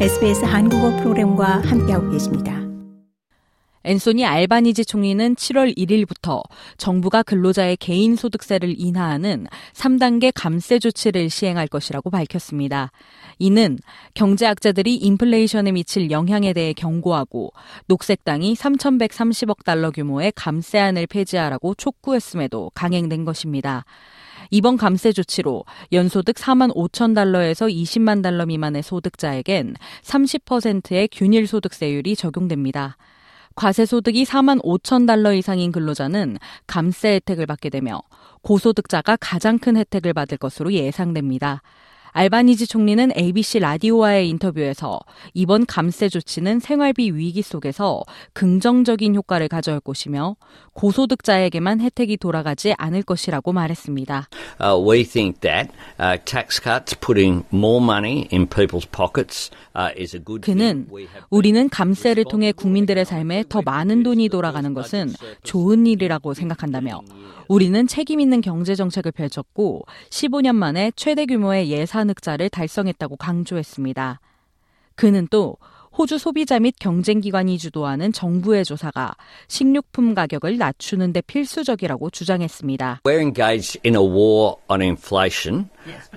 SBS 한국어 프로그램과 함께하고 계십니다. 앤소니 알바니지 총리는 7월 1일부터 정부가 근로자의 개인 소득세를 인하하는 3단계 감세 조치를 시행할 것이라고 밝혔습니다. 이는 경제학자들이 인플레이션에 미칠 영향에 대해 경고하고 녹색당이 3,130억 달러 규모의 감세안을 폐지하라고 촉구했음에도 강행된 것입니다. 이번 감세 조치로 연소득 4만 5천 달러에서 20만 달러 미만의 소득자에겐 30%의 균일 소득세율이 적용됩니다. 과세 소득이 4만 5천 달러 이상인 근로자는 감세 혜택을 받게 되며 고소득자가 가장 큰 혜택을 받을 것으로 예상됩니다. 알바니지 총리는 ABC 라디오와의 인터뷰에서 이번 감세 조치는 생활비 위기 속에서 긍정적인 효과를 가져올 것이며 고소득자에게만 혜택이 돌아가지 않을 것이라고 말했습니다. Uh, we think that uh, tax cuts putting more money in people's pockets uh, is a good 그는 우리는 감세를 통해 국민들의 삶에 더 많은 돈이 돌아가는 것은 좋은 일이라고 생각한다며 우리는 책임 있는 경제 정책을 펼쳤고 15년 만에 최대 규모의 예산 흑자를 달성했다고 강조했습니다. 그는 또 호주 소비자 및 경쟁기관이 주도하는 정부의 조사가 식료품 가격을 낮추는 데 필수적이라고 주장했습니다. We're engaged in a war on inflation.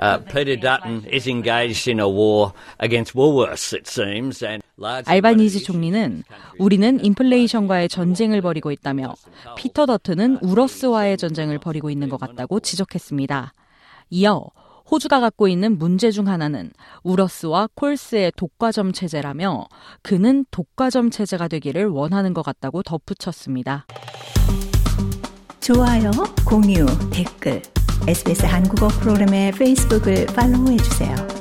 Uh, Peter Dutton is engaged in a war against Woolworths, it seems. And 알바니지 총리는 우리는 인플레이션과의 전쟁을 벌이고 있다며 피터 더튼은 우러스와의 전쟁을 벌이고 있는 것 같다고 지적했습니다. 이어 호주가 갖고 있는 문제 중 하나는 우러스와 콜스의 독과점 체제라며 그는 독과점 체제가 되기를 원하는 것 같다고 덧붙였습니다. 좋아요, 공유, 댓글, SBS 한국어 프로그램의 페이스북을 팔로우해 주세요.